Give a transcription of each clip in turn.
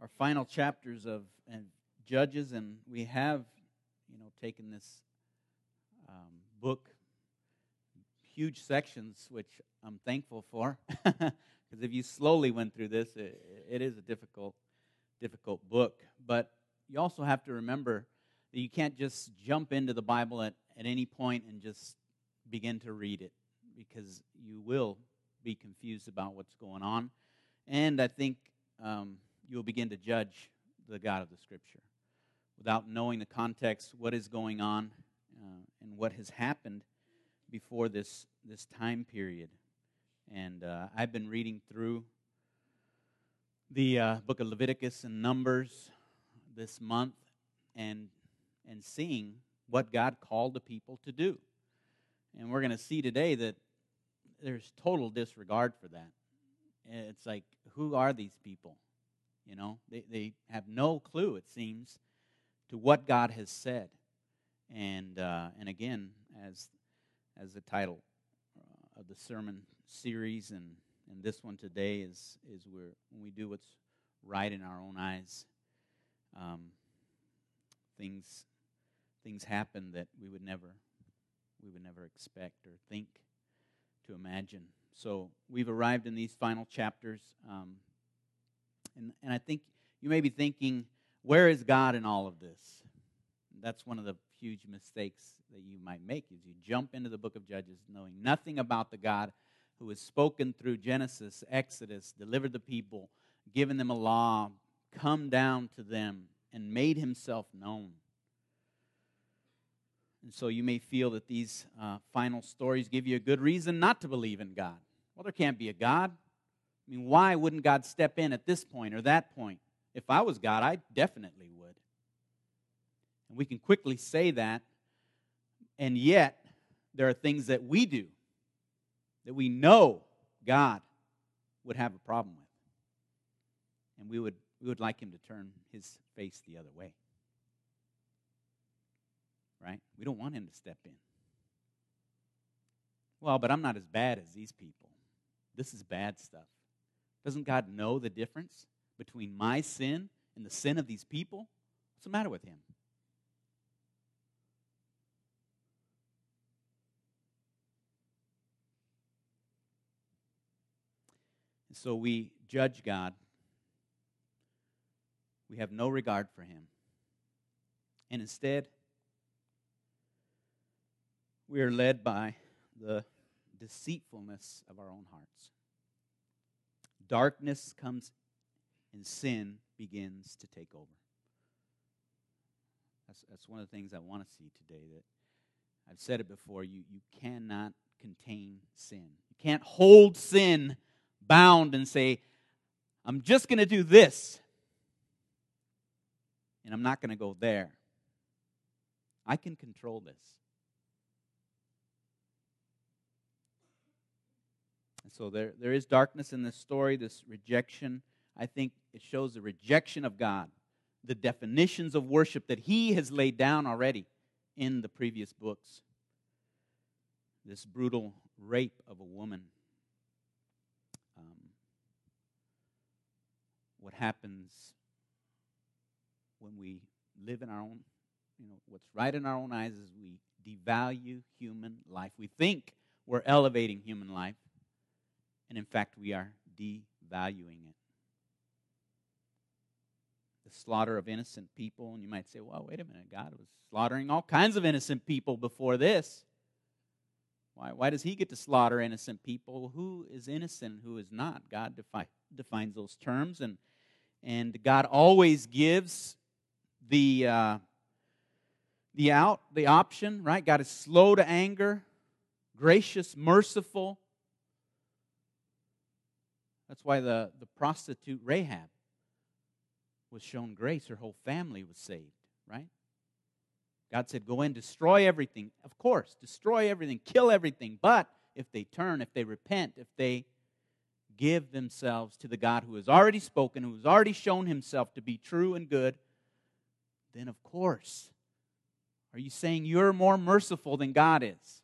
our final chapters of and Judges, and we have, you know, taken this um, book, huge sections, which I'm thankful for, because if you slowly went through this, it, it is a difficult, difficult book. But you also have to remember that you can't just jump into the Bible at, at any point and just begin to read it, because you will be confused about what's going on. And I think um, you'll begin to judge the God of the Scripture without knowing the context, what is going on, uh, and what has happened before this, this time period. And uh, I've been reading through the uh, book of Leviticus and Numbers this month and, and seeing what God called the people to do. And we're going to see today that there's total disregard for that. It's like, who are these people? You know, they, they have no clue, it seems, to what God has said. And, uh, and again, as, as the title uh, of the sermon series, and, and this one today is, is where when we do what's right in our own eyes, um, things, things happen that we would never, we would never expect or think to imagine. So we've arrived in these final chapters, um, and, and I think you may be thinking, where is God in all of this? That's one of the huge mistakes that you might make is you jump into the book of Judges knowing nothing about the God who has spoken through Genesis, Exodus, delivered the people, given them a law, come down to them, and made himself known. And so you may feel that these uh, final stories give you a good reason not to believe in God. Well, there can't be a God. I mean, why wouldn't God step in at this point or that point? If I was God, I definitely would. And we can quickly say that, and yet there are things that we do that we know God would have a problem with. And we would, we would like him to turn his face the other way. Right? We don't want him to step in. Well, but I'm not as bad as these people. This is bad stuff. Doesn't God know the difference between my sin and the sin of these people? What's the matter with him? And so we judge God. We have no regard for him. And instead, we are led by the deceitfulness of our own hearts. Darkness comes and sin begins to take over. That's, that's one of the things I want to see today that I've said it before you, you cannot contain sin. You can't hold sin bound and say, I'm just going to do this, and I'm not going to go there. I can control this. And so there, there is darkness in this story, this rejection. I think it shows the rejection of God, the definitions of worship that He has laid down already in the previous books. This brutal rape of a woman. Um, what happens when we live in our own, you know, what's right in our own eyes is we devalue human life. We think we're elevating human life, and in fact, we are devaluing it the slaughter of innocent people. And you might say, well, wait a minute, God was slaughtering all kinds of innocent people before this. Why, why does he get to slaughter innocent people? Who is innocent who is not? God defi- defines those terms, and, and God always gives the, uh, the out, the option, right? God is slow to anger, gracious, merciful. That's why the, the prostitute Rahab was shown grace, her whole family was saved, right? God said, Go in, destroy everything. Of course, destroy everything, kill everything. But if they turn, if they repent, if they give themselves to the God who has already spoken, who has already shown himself to be true and good, then of course, are you saying you're more merciful than God is?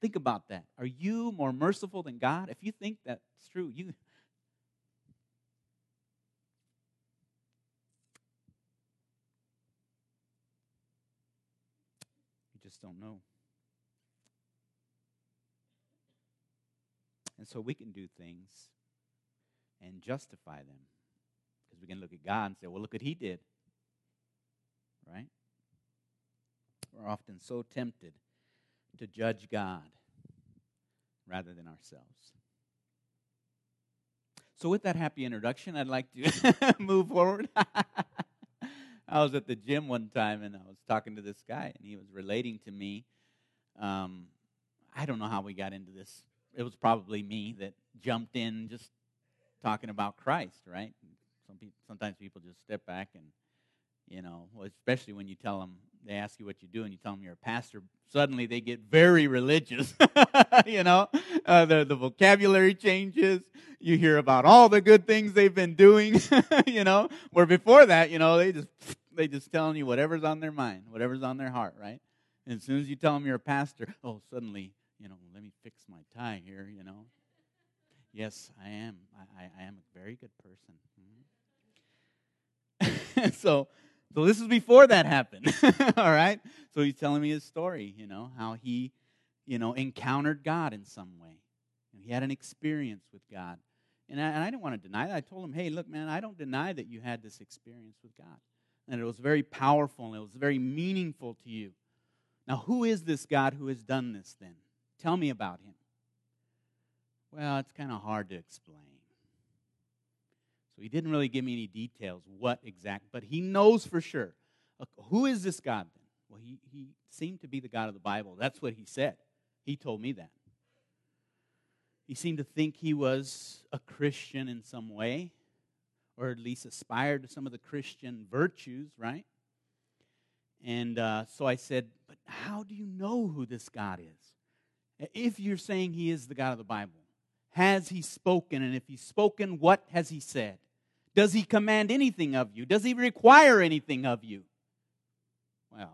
Think about that. Are you more merciful than God? If you think that's true, you. Just don't know. And so we can do things and justify them. Because we can look at God and say, well, look what he did. Right? We're often so tempted to judge God rather than ourselves. So, with that happy introduction, I'd like to move forward. I was at the gym one time and I was talking to this guy, and he was relating to me. Um, I don't know how we got into this. It was probably me that jumped in just talking about Christ, right? Some sometimes people just step back and, you know, especially when you tell them they ask you what you do and you tell them you're a pastor, suddenly they get very religious. you know, uh, the, the vocabulary changes. You hear about all the good things they've been doing, you know, where before that, you know, they just, they just telling you whatever's on their mind, whatever's on their heart, right? And as soon as you tell them you're a pastor, oh, suddenly, you know, let me fix my tie here, you know. Yes, I am. I, I, I am a very good person. Mm-hmm. so, so this is before that happened. All right? So he's telling me his story, you know, how he, you know, encountered God in some way. He had an experience with God. And I, and I didn't want to deny that. I told him, hey, look, man, I don't deny that you had this experience with God. And it was very powerful and it was very meaningful to you. Now, who is this God who has done this then? Tell me about him. Well, it's kind of hard to explain. He didn't really give me any details, what exact, but he knows for sure. Who is this God then? Well, he, he seemed to be the God of the Bible. That's what he said. He told me that. He seemed to think he was a Christian in some way, or at least aspired to some of the Christian virtues, right? And uh, so I said, But how do you know who this God is? If you're saying he is the God of the Bible, has he spoken? And if he's spoken, what has he said? Does he command anything of you? Does he require anything of you? Well,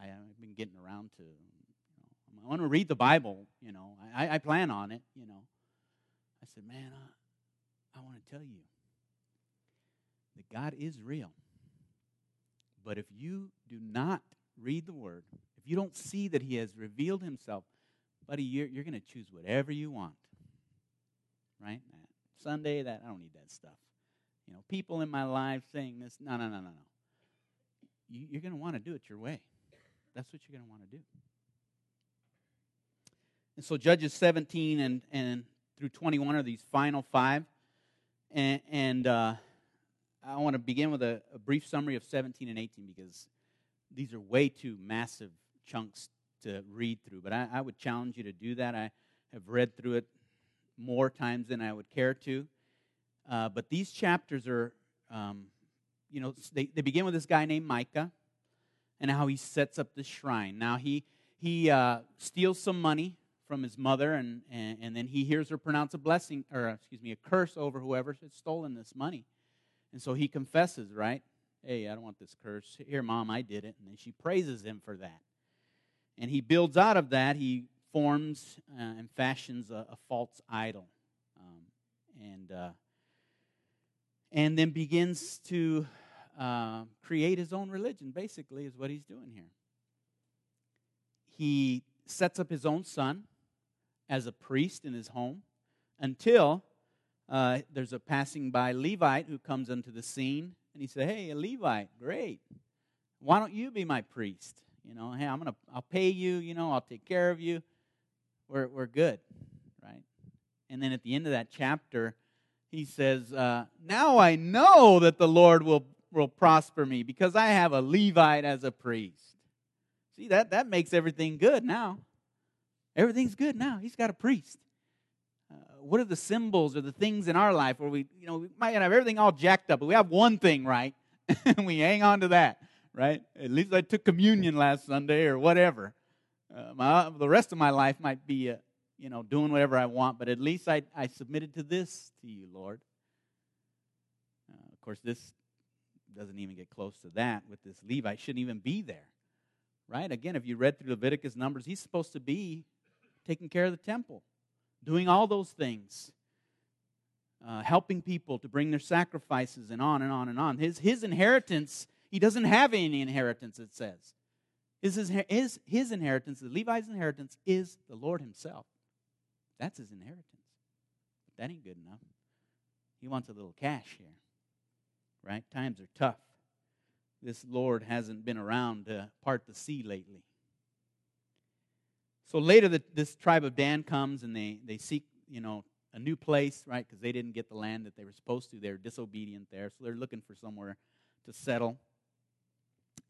I, I, I, have been getting around to, I want to read the Bible, you know, I, I plan on it, you know. I said, man, I, I want to tell you that God is real. But if you do not read the Word, if you don't see that He has revealed Himself, buddy, you're, you're going to choose whatever you want right? Sunday, that I don't need that stuff. You know, people in my life saying this, no, no, no, no, no. You, you're going to want to do it your way. That's what you're going to want to do. And so Judges 17 and, and through 21 are these final five. And, and uh, I want to begin with a, a brief summary of 17 and 18 because these are way too massive chunks to read through. But I, I would challenge you to do that. I have read through it more times than I would care to. Uh, but these chapters are, um, you know, they, they begin with this guy named Micah and how he sets up the shrine. Now, he, he uh, steals some money from his mother, and, and, and then he hears her pronounce a blessing, or excuse me, a curse over whoever had stolen this money. And so he confesses, right? Hey, I don't want this curse. Here, mom, I did it. And then she praises him for that. And he builds out of that, he forms uh, and fashions a, a false idol, um, and uh, and then begins to uh, create his own religion. Basically, is what he's doing here. He sets up his own son as a priest in his home until uh, there's a passing by Levite who comes into the scene, and he said, "Hey, a Levite, great. Why don't you be my priest?" You know, hey, I'm gonna, I'll pay you. You know, I'll take care of you we're, we're good, right? And then at the end of that chapter, he says, uh, Now I know that the Lord will, will prosper me because I have a Levite as a priest. See, that, that makes everything good now. Everything's good now. He's got a priest. Uh, what are the symbols or the things in our life where we, you know, we might have everything all jacked up, but we have one thing right, and we hang on to that, right? At least I took communion last Sunday or whatever. Uh, my, the rest of my life might be, uh, you know, doing whatever I want, but at least I, I submitted to this to you, Lord. Uh, of course, this doesn't even get close to that with this Levite. Shouldn't even be there, right? Again, if you read through Leviticus Numbers, he's supposed to be taking care of the temple, doing all those things. Uh, helping people to bring their sacrifices and on and on and on. His, his inheritance, he doesn't have any inheritance, it says. His, his, his inheritance, the Levi's inheritance, is the Lord Himself. That's his inheritance. But that ain't good enough. He wants a little cash here, right? Times are tough. This Lord hasn't been around to part the sea lately. So later, the, this tribe of Dan comes and they, they seek, you know, a new place, right? Because they didn't get the land that they were supposed to. They're disobedient there. So they're looking for somewhere to settle.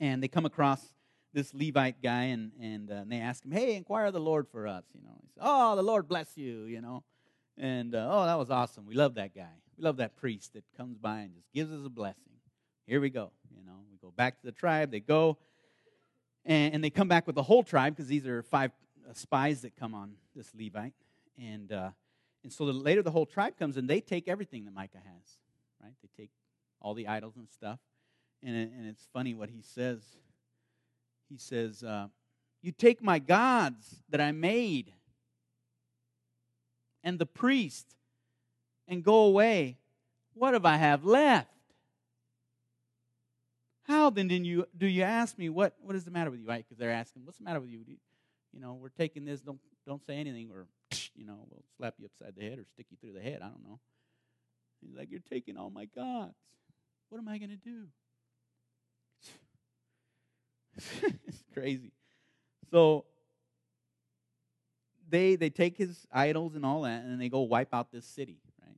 And they come across this Levite guy and, and, uh, and they ask him, Hey, inquire of the Lord for us. You know, he says, Oh, the Lord bless you, you know. And uh, oh, that was awesome. We love that guy. We love that priest that comes by and just gives us a blessing. Here we go. You know, we go back to the tribe. They go and, and they come back with the whole tribe because these are five uh, spies that come on this Levite. And, uh, and so the, later the whole tribe comes and they take everything that Micah has, right? They take all the idols and stuff. And, and it's funny what he says. He says, uh, You take my gods that I made and the priest and go away. What have I have left? How then do you, do you ask me, what, what is the matter with you? Right? Because they're asking, what's the matter with you? You know, we're taking this, don't, don't say anything, or, you know, we'll slap you upside the head or stick you through the head. I don't know. He's like, You're taking all my gods. What am I going to do? It's crazy. So they they take his idols and all that, and they go wipe out this city, right?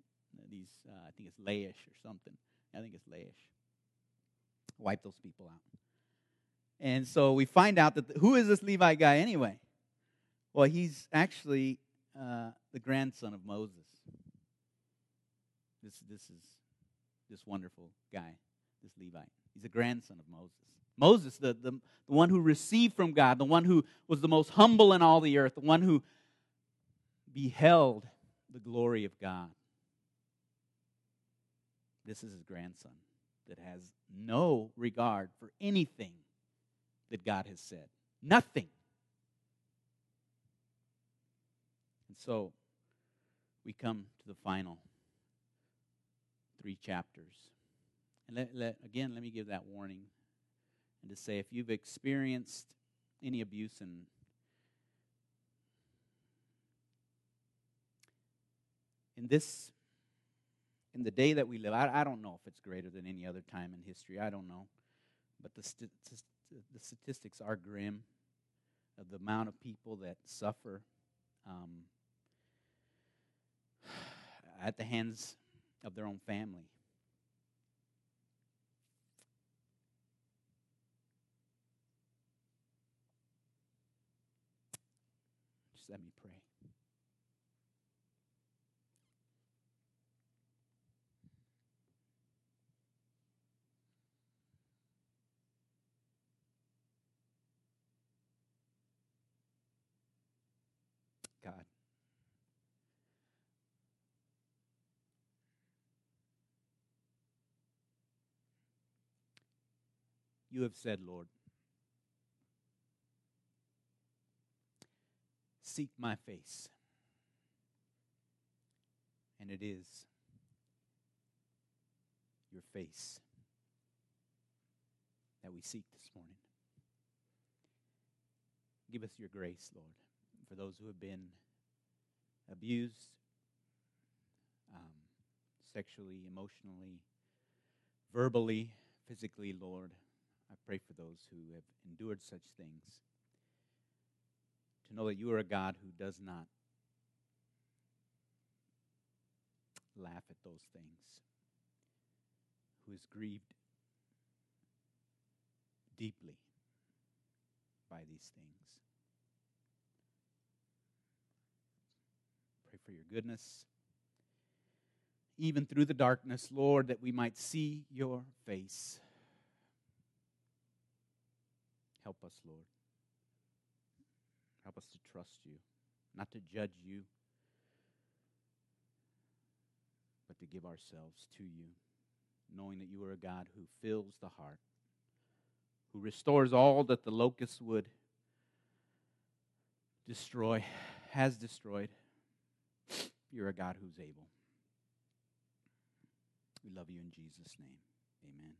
These uh, I think it's Laish or something. I think it's Laish. Wipe those people out. And so we find out that the, who is this Levi guy anyway? Well, he's actually uh, the grandson of Moses. This this is this wonderful guy, this Levite. He's a grandson of Moses. Moses, the, the, the one who received from God, the one who was the most humble in all the earth, the one who beheld the glory of God. This is his grandson that has no regard for anything that God has said. Nothing. And so we come to the final three chapters. And let, let, again, let me give that warning and to say if you've experienced any abuse in in this in the day that we live I, I don't know if it's greater than any other time in history. I don't know. But the, st- the statistics are grim of the amount of people that suffer um, at the hands of their own family Let me pray. God. You have said, Lord, seek my face. And it is your face that we seek this morning. Give us your grace, Lord, for those who have been abused um, sexually, emotionally, verbally, physically, Lord. I pray for those who have endured such things to know that you are a God who does not laugh at those things, who is grieved deeply by these things. Pray for your goodness. Even through the darkness, Lord, that we might see your face. Help us, Lord. Help us to trust you, not to judge you, but to give ourselves to you, knowing that you are a God who fills the heart, who restores all that the locust would destroy, has destroyed. You're a God who's able. We love you in Jesus' name. Amen.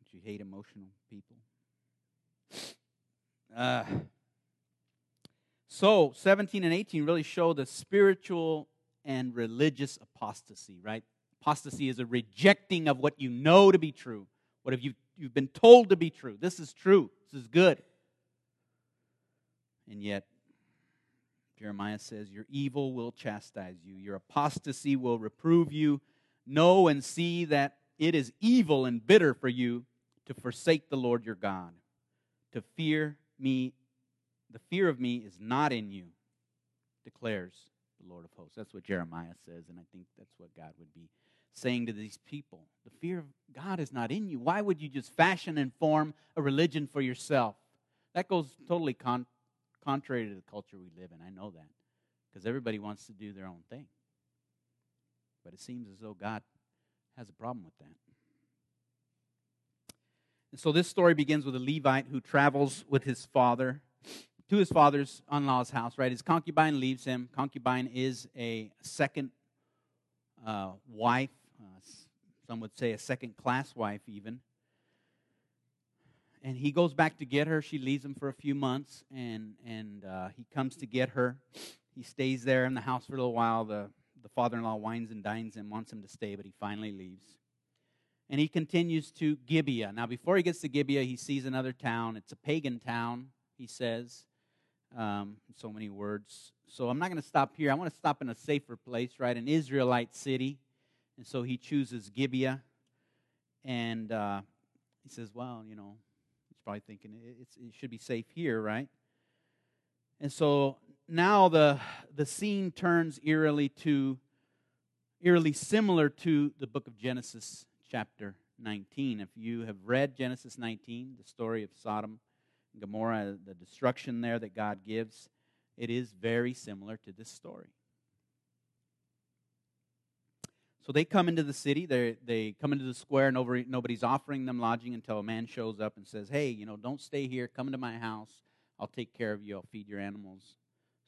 Would you hate emotional people. Uh, so, 17 and 18 really show the spiritual and religious apostasy, right? Apostasy is a rejecting of what you know to be true. What have you you've been told to be true? This is true. This is good. And yet Jeremiah says, Your evil will chastise you, your apostasy will reprove you. Know and see that it is evil and bitter for you to forsake the Lord your God. To fear me, the fear of me is not in you, declares the Lord of hosts. That's what Jeremiah says, and I think that's what God would be saying to these people. The fear of God is not in you. Why would you just fashion and form a religion for yourself? That goes totally con- contrary to the culture we live in. I know that because everybody wants to do their own thing. But it seems as though God has a problem with that. And so this story begins with a Levite who travels with his father to his father's in law's house, right? His concubine leaves him. Concubine is a second uh, wife, uh, some would say a second class wife, even. And he goes back to get her. She leaves him for a few months, and, and uh, he comes to get her. He stays there in the house for a little while. The, the father in law wines and dines him, wants him to stay, but he finally leaves and he continues to Gibeah. Now, before he gets to Gibeah, he sees another town. It's a pagan town, he says. Um, so many words. So I'm not going to stop here. I want to stop in a safer place, right? An Israelite city. And so he chooses Gibeah. And uh, he says, well, you know, he's probably thinking it should be safe here, right? And so now the, the scene turns eerily to eerily similar to the book of Genesis chapter 19. If you have read Genesis 19, the story of Sodom and Gomorrah, the destruction there that God gives, it is very similar to this story. So they come into the city, they, they come into the square, and over, nobody's offering them lodging until a man shows up and says, Hey, you know, don't stay here, come into my house, I'll take care of you, I'll feed your animals,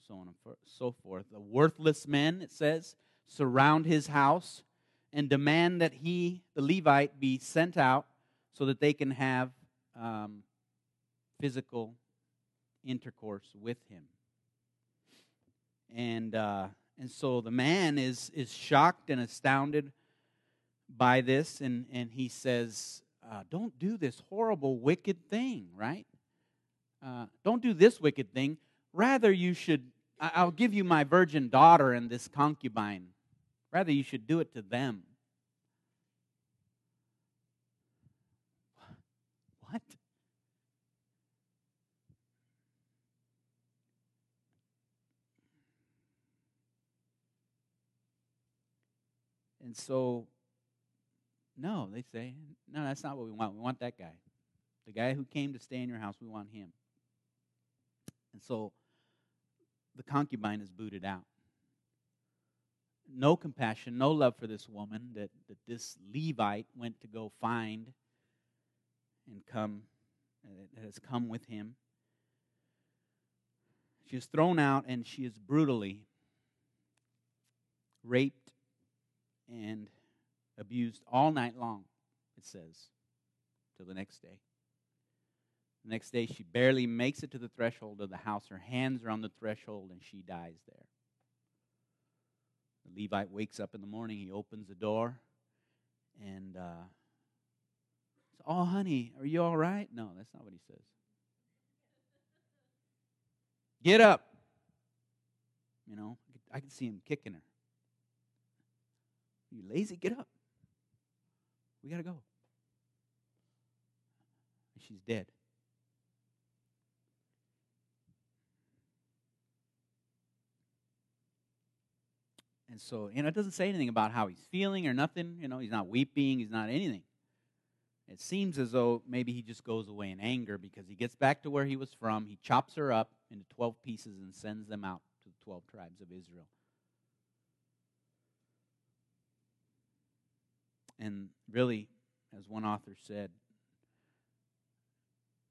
so on and so forth. The worthless men, it says, surround his house and demand that he, the Levite, be sent out so that they can have um, physical intercourse with him. And uh, and so the man is is shocked and astounded by this, and and he says, uh, "Don't do this horrible, wicked thing, right? Uh, don't do this wicked thing. Rather, you should. I'll give you my virgin daughter and this concubine Rather, you should do it to them. What? And so, no, they say, no, that's not what we want. We want that guy. The guy who came to stay in your house, we want him. And so the concubine is booted out no compassion, no love for this woman that, that this Levite went to go find and come, that has come with him. She is thrown out and she is brutally raped and abused all night long, it says, till the next day. The next day, she barely makes it to the threshold of the house. Her hands are on the threshold and she dies there. The Levite wakes up in the morning, he opens the door, and uh, says, Oh, honey, are you all right? No, that's not what he says. Get up. You know, I can see him kicking her. You lazy? Get up. We got to go. She's dead. And so, you know, it doesn't say anything about how he's feeling or nothing. You know, he's not weeping, he's not anything. It seems as though maybe he just goes away in anger because he gets back to where he was from. He chops her up into 12 pieces and sends them out to the 12 tribes of Israel. And really, as one author said,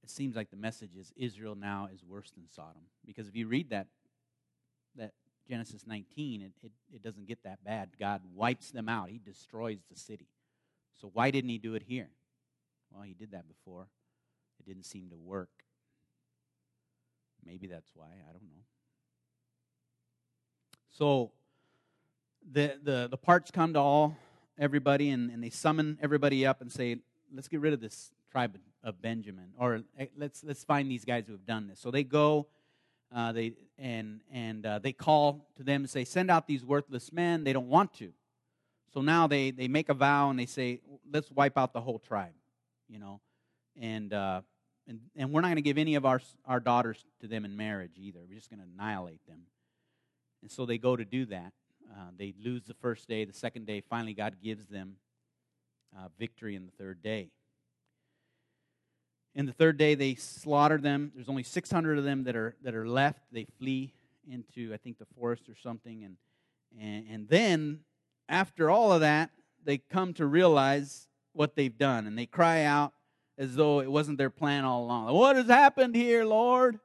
it seems like the message is Israel now is worse than Sodom. Because if you read that, that Genesis 19, it, it, it doesn't get that bad. God wipes them out, He destroys the city. So, why didn't He do it here? Well, he did that before. It didn't seem to work. Maybe that's why. I don't know. So the the the parts come to all everybody and, and they summon everybody up and say, let's get rid of this tribe of Benjamin, or let's let's find these guys who have done this. So they go, uh, they and and uh, they call to them and say, send out these worthless men. They don't want to, so now they they make a vow and they say, let's wipe out the whole tribe, you know, and uh, and and we're not going to give any of our our daughters to them in marriage either. We're just going to annihilate them. And so they go to do that. Uh, they lose the first day. The second day, finally, God gives them uh, victory in the third day. In the third day, they slaughter them. There's only 600 of them that are that are left. They flee into, I think, the forest or something, and and, and then after all of that, they come to realize what they've done, and they cry out as though it wasn't their plan all along. What has happened here, Lord?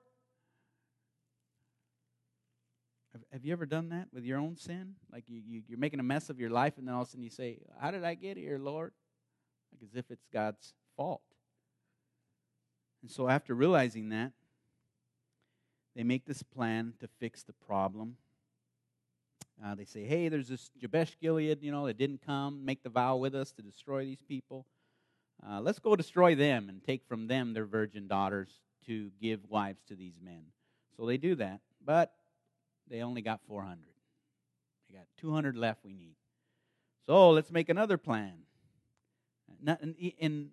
Have you ever done that with your own sin? Like you, you, you're making a mess of your life, and then all of a sudden you say, How did I get here, Lord? Like as if it's God's fault. And so, after realizing that, they make this plan to fix the problem. Uh, they say, Hey, there's this Jabesh Gilead, you know, that didn't come, make the vow with us to destroy these people. Uh, let's go destroy them and take from them their virgin daughters to give wives to these men. So they do that. But they only got 400. They got 200 left we need. So let's make another plan. And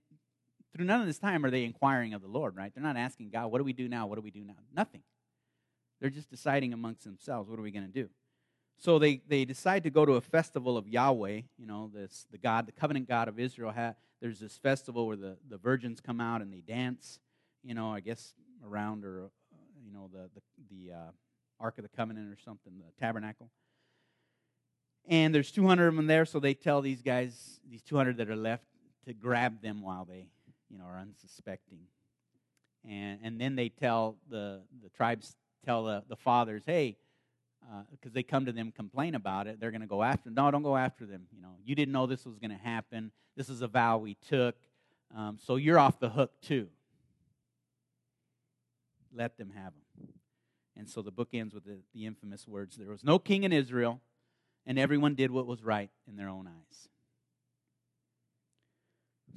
through none of this time are they inquiring of the Lord, right? They're not asking God, what do we do now? What do we do now? Nothing. They're just deciding amongst themselves, what are we going to do? So they, they decide to go to a festival of Yahweh, you know, this the God, the covenant God of Israel. Ha, there's this festival where the, the virgins come out and they dance, you know, I guess around or, uh, you know, the, the, the uh, Ark of the Covenant or something, the tabernacle. And there's 200 of them there, so they tell these guys, these 200 that are left, to grab them while they, you know, are unsuspecting. And, and then they tell the, the tribes, tell the, the fathers, hey, because uh, they come to them complain about it, they're going to go after them. No, don't go after them. You know, you didn't know this was going to happen. This is a vow we took, um, so you're off the hook too. Let them have them. And so the book ends with the, the infamous words There was no king in Israel, and everyone did what was right in their own eyes.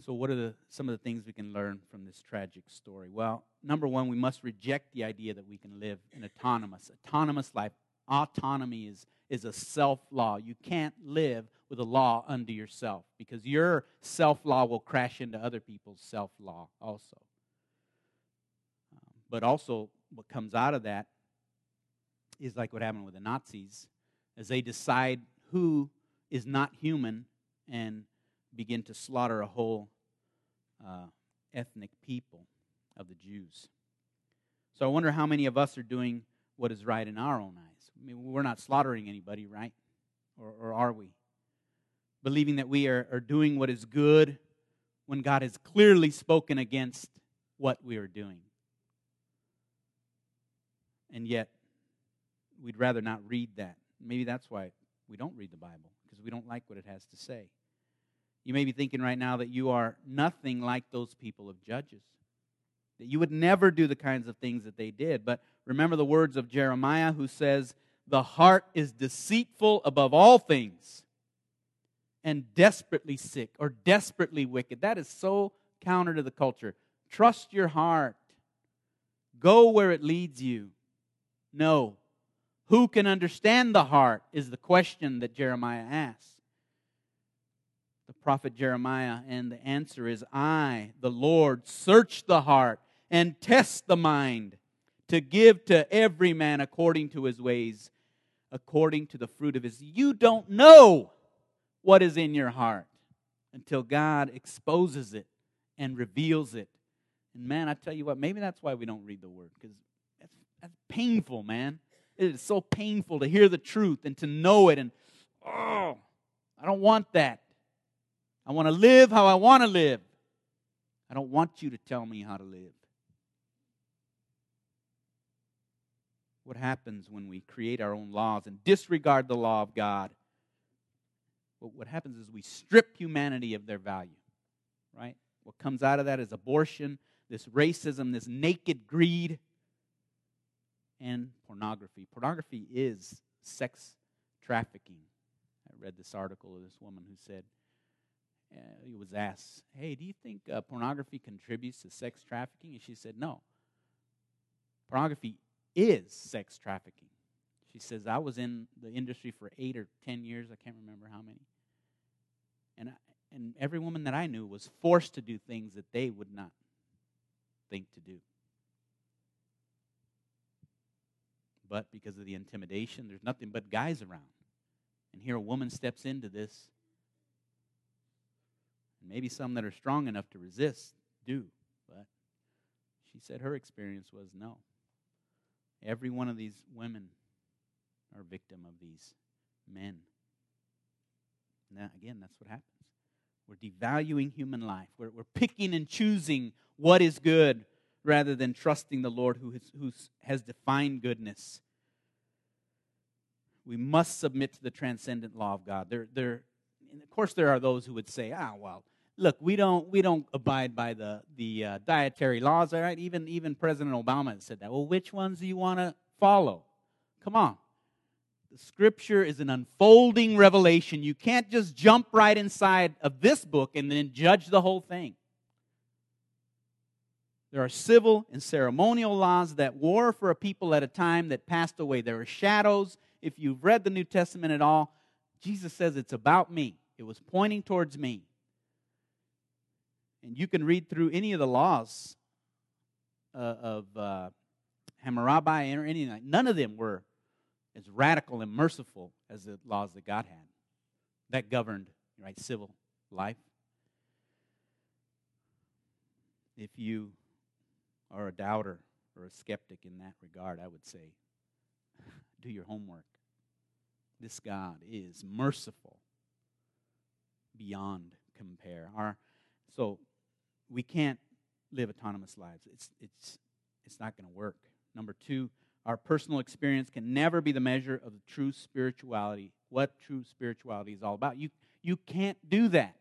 So, what are the, some of the things we can learn from this tragic story? Well, number one, we must reject the idea that we can live an autonomous, autonomous life. Autonomy is, is a self law. You can't live with a law under yourself because your self law will crash into other people's self law also. Um, but also, what comes out of that is like what happened with the Nazis, as they decide who is not human and begin to slaughter a whole uh, ethnic people of the Jews. So I wonder how many of us are doing what is right in our own eyes. I mean, we're not slaughtering anybody, right? Or, or are we? Believing that we are, are doing what is good when God has clearly spoken against what we are doing. And yet, we'd rather not read that. Maybe that's why we don't read the Bible, because we don't like what it has to say. You may be thinking right now that you are nothing like those people of Judges, that you would never do the kinds of things that they did. But remember the words of Jeremiah, who says, The heart is deceitful above all things and desperately sick or desperately wicked. That is so counter to the culture. Trust your heart, go where it leads you. No, who can understand the heart is the question that Jeremiah asks. The prophet Jeremiah, and the answer is I, the Lord, search the heart and test the mind to give to every man according to his ways, according to the fruit of his. You don't know what is in your heart until God exposes it and reveals it. And man, I tell you what, maybe that's why we don't read the word, because that's, that's painful, man. It is so painful to hear the truth and to know it. And, oh, I don't want that. I want to live how I want to live. I don't want you to tell me how to live. What happens when we create our own laws and disregard the law of God? Well, what happens is we strip humanity of their value, right? What comes out of that is abortion, this racism, this naked greed, and pornography. Pornography is sex trafficking. I read this article of this woman who said, uh, he was asked, Hey, do you think uh, pornography contributes to sex trafficking? And she said, No. Pornography is sex trafficking. She says, I was in the industry for eight or ten years. I can't remember how many. And, I, and every woman that I knew was forced to do things that they would not think to do. But because of the intimidation, there's nothing but guys around. And here a woman steps into this. Maybe some that are strong enough to resist do. But she said her experience was no. Every one of these women are victim of these men. Now, again, that's what happens. We're devaluing human life. We're, we're picking and choosing what is good rather than trusting the Lord who has, who has defined goodness. We must submit to the transcendent law of God. There, there, of course, there are those who would say, "Ah, well, look, we don't we don't abide by the the uh, dietary laws, all right? Even even President Obama said that. Well, which ones do you want to follow? Come on, the scripture is an unfolding revelation. You can't just jump right inside of this book and then judge the whole thing. There are civil and ceremonial laws that war for a people at a time that passed away. There are shadows. If you've read the New Testament at all, Jesus says it's about me. It was pointing towards me. And you can read through any of the laws uh, of uh, Hammurabi or anything. None of them were as radical and merciful as the laws that God had that governed right civil life. If you are a doubter or a skeptic in that regard, I would say do your homework. This God is merciful beyond compare. Our, so we can't live autonomous lives. It's, it's, it's not going to work. Number two, our personal experience can never be the measure of the true spirituality, what true spirituality is all about. You, you can't do that.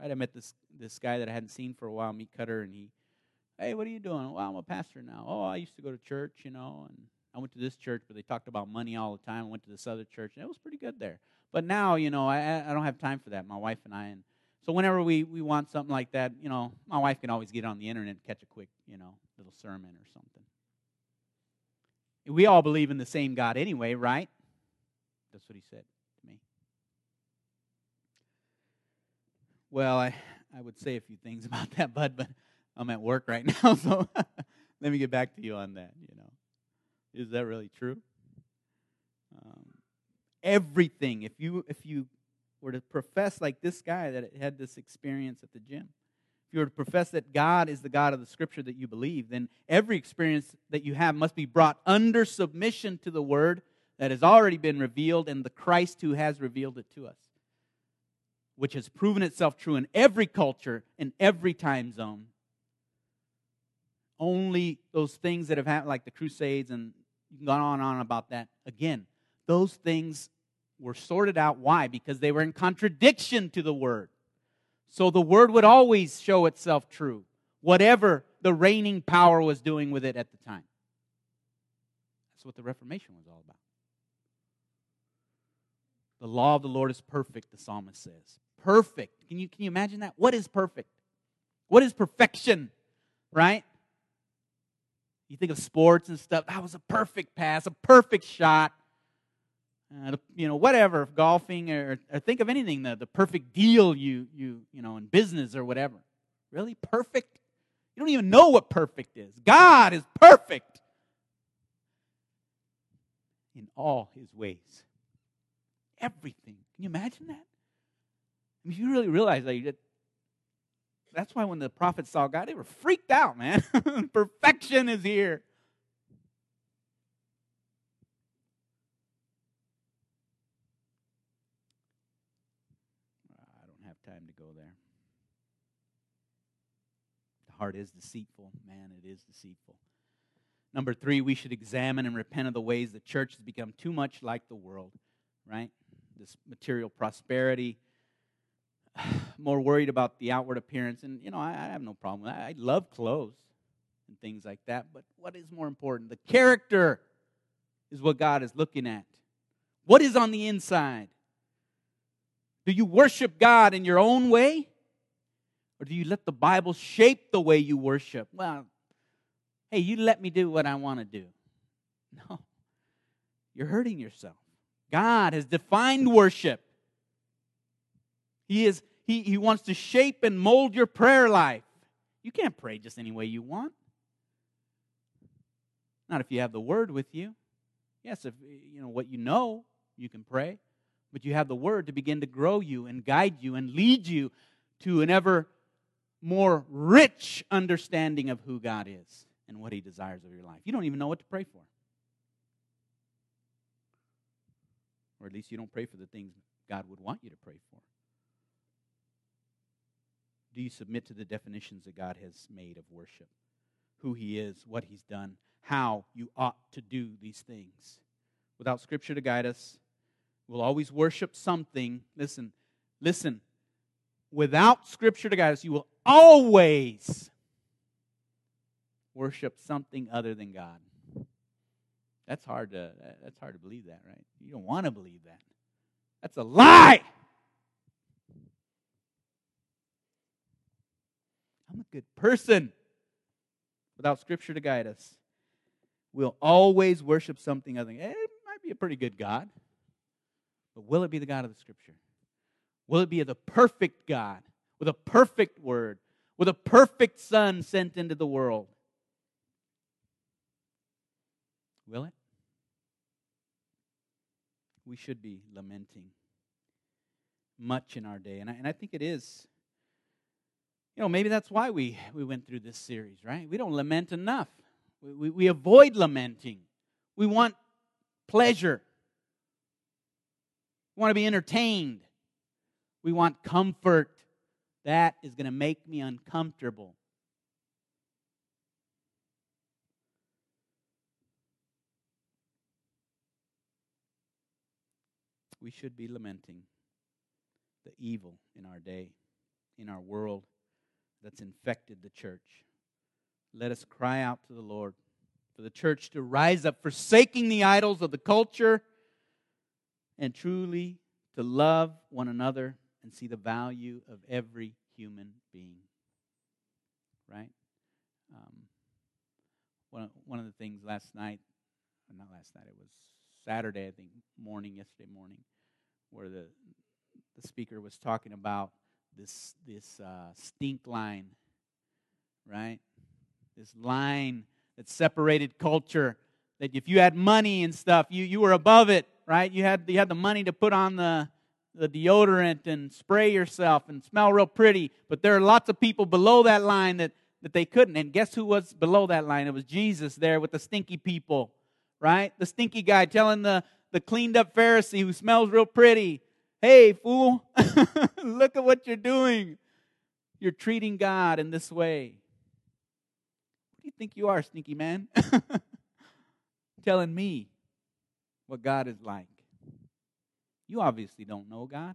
Right? I met this, this guy that I hadn't seen for a while, meat cutter, and he, hey, what are you doing? Well, I'm a pastor now. Oh, I used to go to church, you know, and I went to this church, but they talked about money all the time. I went to this other church, and it was pretty good there. But now, you know, I, I don't have time for that. My wife and I, and so whenever we, we want something like that, you know, my wife can always get on the internet and catch a quick, you know, little sermon or something. We all believe in the same God anyway, right? That's what he said to me. Well, I, I would say a few things about that, bud, but I'm at work right now, so let me get back to you on that. You know, is that really true? Um, everything. If you if you were to profess like this guy that had this experience at the gym, if you were to profess that God is the God of the scripture that you believe, then every experience that you have must be brought under submission to the word that has already been revealed and the Christ who has revealed it to us, which has proven itself true in every culture, in every time zone. Only those things that have happened, like the Crusades, and you can go on and on about that. Again, those things were sorted out. Why? Because they were in contradiction to the word. So the word would always show itself true, whatever the reigning power was doing with it at the time. That's what the Reformation was all about. The law of the Lord is perfect, the psalmist says. Perfect. Can you, can you imagine that? What is perfect? What is perfection? Right? You think of sports and stuff. That was a perfect pass, a perfect shot uh, you know, whatever, golfing, or, or think of anything, the, the perfect deal you, you, you know, in business or whatever. Really? Perfect? You don't even know what perfect is. God is perfect in all his ways. Everything. Can you imagine that? I mean, you really realize that that's why when the prophets saw God, they were freaked out, man. Perfection is here. time to go there. Heart is deceitful. Man, it is deceitful. Number three, we should examine and repent of the ways the church has become too much like the world, right? This material prosperity. more worried about the outward appearance. And, you know, I, I have no problem with that. I love clothes and things like that. But what is more important? The character is what God is looking at. What is on the inside? Do you worship God in your own way? Or do you let the Bible shape the way you worship? Well, hey, you let me do what I want to do. No, you're hurting yourself. God has defined worship. He, is, he, he wants to shape and mold your prayer life. You can't pray just any way you want. Not if you have the word with you. Yes, if you know what you know, you can pray. But you have the word to begin to grow you and guide you and lead you to an ever more rich understanding of who God is and what He desires of your life. You don't even know what to pray for. Or at least you don't pray for the things God would want you to pray for. Do you submit to the definitions that God has made of worship? Who He is, what He's done, how you ought to do these things. Without Scripture to guide us, we'll always worship something. Listen, listen. Without Scripture to guide us, you will always worship something other than God. That's hard to that's hard to believe that, right? You don't want to believe that. That's a lie. I'm a good person. Without scripture to guide us, we'll always worship something other than eh, it might be a pretty good God. But will it be the God of the scripture? Will it be the perfect God with a perfect word, with a perfect Son sent into the world? Will it? We should be lamenting much in our day. And I, and I think it is. You know, maybe that's why we, we went through this series, right? We don't lament enough. We, we, we avoid lamenting. We want pleasure. We want to be entertained. We want comfort. That is going to make me uncomfortable. We should be lamenting the evil in our day, in our world that's infected the church. Let us cry out to the Lord for the church to rise up, forsaking the idols of the culture, and truly to love one another and see the value of every human being. Right? Um, one, one of the things last night, not last night, it was Saturday, I think, morning, yesterday morning, where the, the speaker was talking about this, this uh, stink line, right? This line that separated culture. That if you had money and stuff, you, you were above it, right? You had, you had the money to put on the, the deodorant and spray yourself and smell real pretty. But there are lots of people below that line that, that they couldn't. And guess who was below that line? It was Jesus there with the stinky people, right? The stinky guy telling the, the cleaned up Pharisee who smells real pretty, hey, fool, look at what you're doing. You're treating God in this way. What do you think you are, stinky man? telling me what God is like. You obviously don't know God,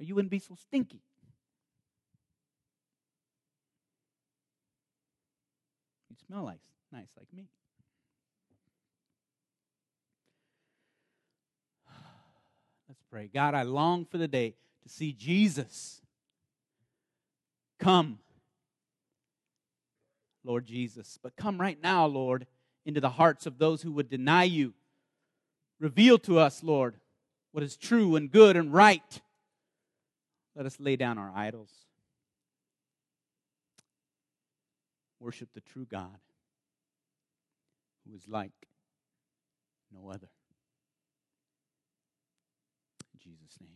or you wouldn't be so stinky. You smell nice, nice like me. Let's pray. God, I long for the day to see Jesus come. Lord Jesus, but come right now, Lord, into the hearts of those who would deny you. Reveal to us, Lord, what is true and good and right. Let us lay down our idols. Worship the true God who is like no other. Jesus' name.